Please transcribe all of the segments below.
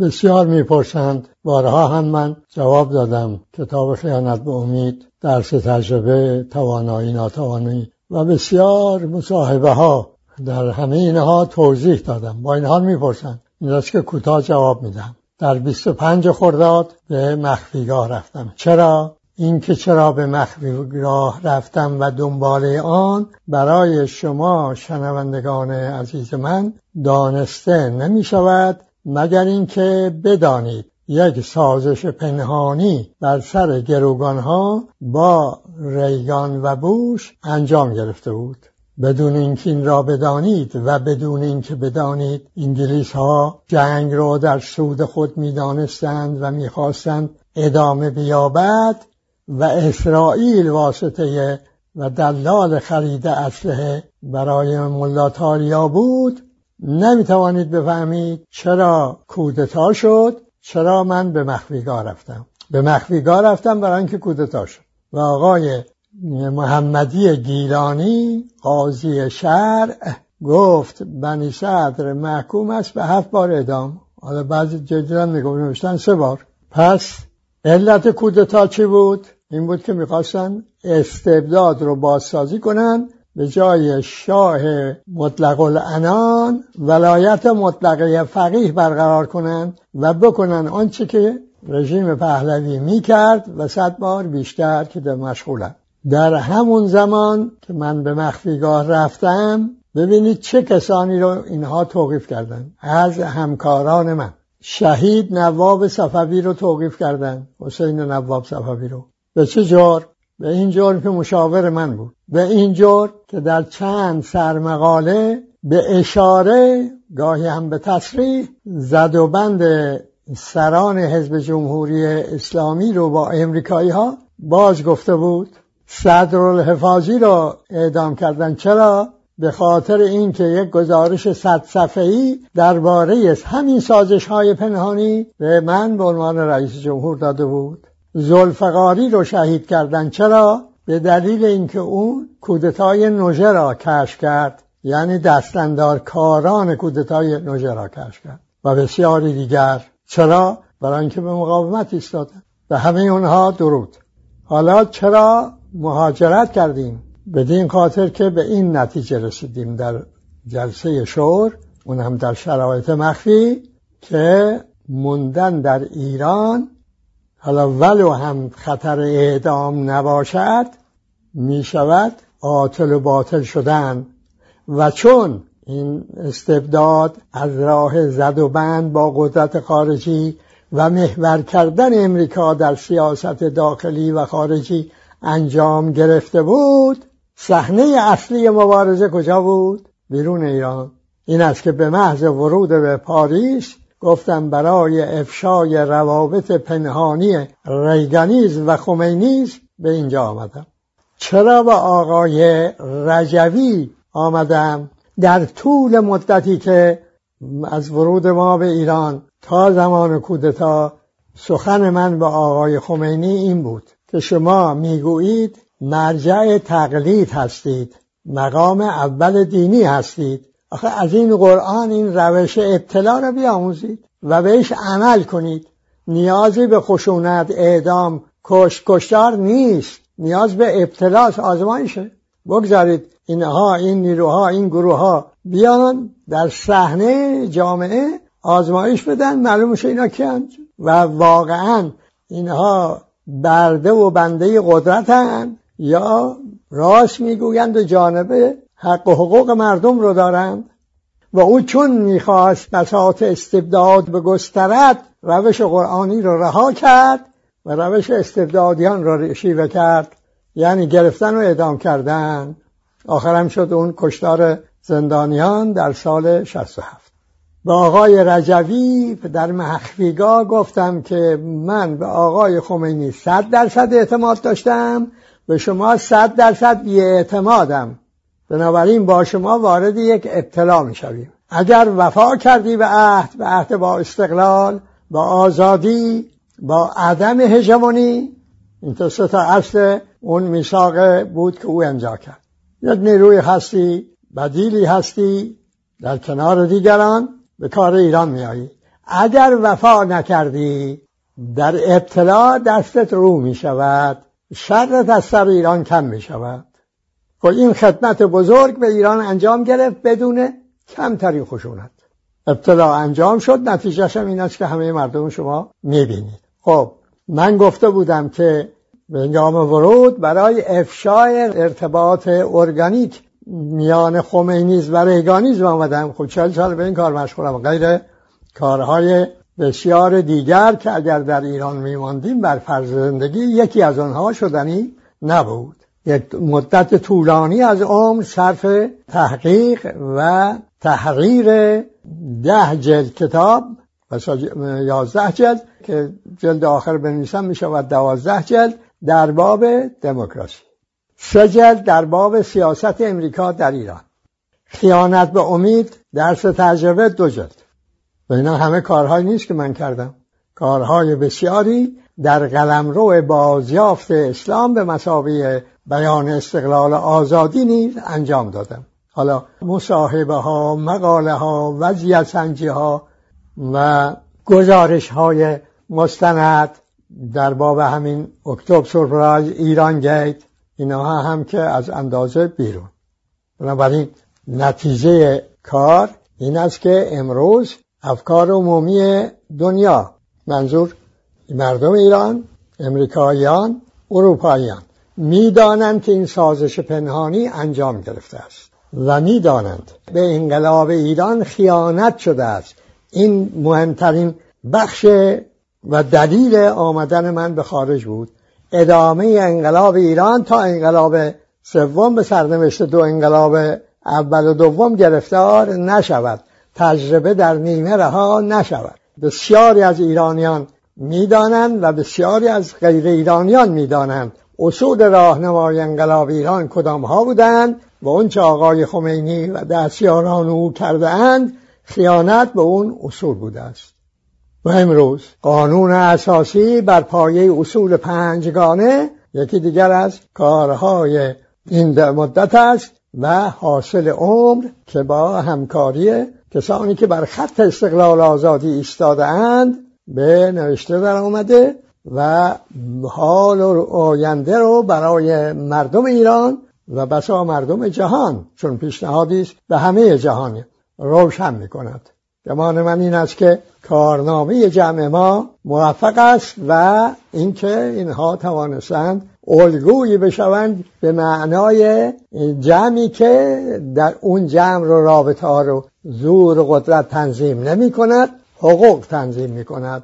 بسیار می‌پرسند بارها هم من جواب دادم کتاب خیانت به امید درس تجربه توانایی ناتوانی و بسیار مصاحبه ها در همه اینها توضیح دادم. با این حال می‌پرسند این که کوتاه جواب میدم. در 25 خرداد به مخفیگاه رفتم. چرا؟ اینکه چرا به مخفیگاه رفتم و دنباله آن برای شما شنوندگان عزیز من دانسته نمی شود مگر اینکه بدانید یک سازش پنهانی بر سر گروگانها با ریگان و بوش انجام گرفته بود. بدون اینکه این را بدانید و بدون اینکه بدانید انگلیس ها جنگ را در سود خود می‌دانستند و می‌خواستند ادامه بیابد و اسرائیل واسطه و دلال خرید اسلحه برای ملاتاریا بود نمی‌توانید بفهمید چرا کودتا شد چرا من به مخفیگاه رفتم. به مخفیگاه رفتم برای اینکه کودتا شد. و آقای محمدی گیلانی قاضی شرع گفت بنی صدر محکوم است به هفت بار ادام حالا بعضی جدیدن نوشتن سه بار. پس علت کودتا چی بود؟ این بود که می‌خواستن استبداد رو بازسازی کنن به جای شاه مطلق الانان ولایت مطلقه فقیه برقرار کنند و بکنن آنچه که رژیم پهلوی می‌کرد و صد بار بیشتر که در مشغولم در همون زمان که من به مخفیگاه رفتم ببینید چه کسانی رو اینها توقیف کردن از همکاران من. شهید نواب صفوی رو توقیف کردن حسین نواب صفوی رو. به چه جور به این جور که مشاور من بود. به این جور که در چند سرمقاله به اشاره گاهی هم به تصریح زد و بند سران حزب جمهوری اسلامی رو با امریکایی ها باز گفته بود صدرالحفاظی را اعدام کردن. چرا؟ به خاطر اینکه یک گزارش صد صفحه‌ای درباره همین سازش های پنهانی به من به عنوان رئیس جمهور داده بود. زلفقاری رو شهید کردن. چرا؟ به دلیل اینکه اون کودتای نوژه را کشف کرد. یعنی دستندار کاران کودتای نوژه را کشف کرد. و بسیاری دیگر. چرا؟ برای اینکه به مقاومت ایستادن به همه اونها درود. حالا چرا مهاجرت کردیم؟ بدین خاطر که به این نتیجه رسیدیم در جلسه شور. اون هم در شرایط مخفی که موندن در ایران حالا ولو هم خطر اعدام نباشد می شود آتل و باطل شدن و چون این استبداد از راه زد و بند با قدرت خارجی و محور کردن امریکا در سیاست داخلی و خارجی انجام گرفته بود صحنه اصلی مبارزه کجا بود؟ بیرون ایران این است که به محض ورود به پاریس گفتم برای افشای روابط پنهانی ریگانیز و خمینیز به اینجا آمدم. چرا با آقای رجوی آمدم؟ در طول مدتی که از ورود ما به ایران تا زمان کودتا سخن من به آقای خمینی این بود که شما می‌گویید مرجع تقلید هستید مقام اول دینی هستید. آخه از این قرآن این روش ابتلا را بیاموزید و بهش عمل کنید. نیازی به خشونت اعدام کش کشتار نیست. نیاز به ابتلاس آزمایشه. بگذارید اینها این نیروها این گروه بیان در صحنه جامعه آزمایش بدن معلوم میشه اینا کیند و واقعا اینها برده و بنده قدرتن یا راست می‌گویند و جانبه حق و حقوق مردم رو دارند و او چون می‌خواست بساط استبداد به گسترد روش قرآنی رو رها کرد و روش استبدادیان را شیوه کرد یعنی گرفتن و اعدام کردن. آخرم شد اون کشتار زندانیان در سال 67 به آقای رجوی در مخفیگاه گفتم که من به آقای خمینی صد درصد اعتماد داشتم به شما صد درصد بی اعتمادم بنابراین با شما وارد یک ابتلا می شویم اگر وفا کردی به عهد به عهد با استقلال با آزادی با عدم هژمونی این تا سه تا اصل اون میثاق بود که او امضا کرد. یک نیروی هستی بدیلی هستی در کنار دیگران به کار ایران میایی اگر وفا نکردی در ابتلا دستت رو می شود شرت از سر ایران کم می شود خب این خدمت بزرگ به ایران انجام گرفت بدون کمترین خشونت. ابتلا انجام شد نتیجهش هم این است که همه مردم شما می‌بینید. خب من گفته بودم که به انجام ورود برای افشای ارتباط ارگانیک میان خمینیز و ریگانیز آمدم. خب چل سال به این کار مشغولم غیر کارهای بسیار دیگر که اگر در ایران میماندیم بر فرض زندگی یکی از آنها شدنی نبود. یک مدت طولانی از عمر صرف تحقیق و تحریر ده جلد کتاب یازده جلد که جلد آخر بنویسم می شود دوازده جلد در باب دموکراسی. سه جلد در باب سیاست امریکا در ایران. خیانت به امید درس تجربه دو جلد. و اینا همه کارهایی نیست که من کردم. کارهای بسیاری در قلمرو بازیافت اسلام به مسابقه بیان استقلال آزادی نیز انجام دادم. حالا مصاحبه ها مقاله ها وضعیت سنجی ها و گزارش های مستند در باب همین اکتبر سورپرایز ایران گیت اینها هم که از اندازه بیرون. بنابراین نتیجه کار این است که امروز افکار عمومی دنیا منظور مردم ایران امریکاییان اروپاییان. می‌دانند که این سازش پنهانی انجام گرفته است و می‌دانند به انقلاب ایران خیانت شده است. این مهمترین بخش و دلیل آمدن من به خارج بود. ادامه انقلاب ایران تا انقلاب سوم به سرنوشت دو انقلاب اول و دوم گرفتار نشود. تجربه در نیمه رها نشود. بسیاری از ایرانیان می‌دانند و بسیاری از غیر ایرانیان می‌دانند. اصول راهنمای انقلاب ایران کدام ها بودند؟ و اونچه آقای خمینی و دستیاران او کرده اند خیانت به اون اصول بوده است. و امروز قانون اساسی بر پایه اصول پنجگانه یکی دیگر از کارهای این مدت است و حاصل عمر که با همکاری کسانی که بر خط استقلال آزادی ایستاده اند به نوشته در آمده و حال و آینده رو برای مردم ایران و بسا مردم جهان چون پیشنهادی است به همه جهان روشن می کند گمان من این است که کارنامه جمع ما موفق است و اینکه اینها توانستند الگویی بشوند به معنای جمعی که در اون جمع رو رابطه ها رو زور و قدرت تنظیم نمی کند حقوق تنظیم می کند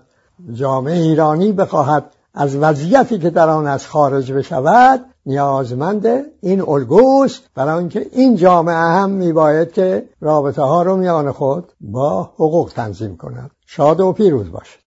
جامعه ایرانی بخواهد از وضعیتی که در آن از خارج بشود نیازمند این الگوست. برای اینکه این جامعه هم میباید که رابطه ها رو میان خود با حقوق تنظیم کند. شاد و پیروز باشد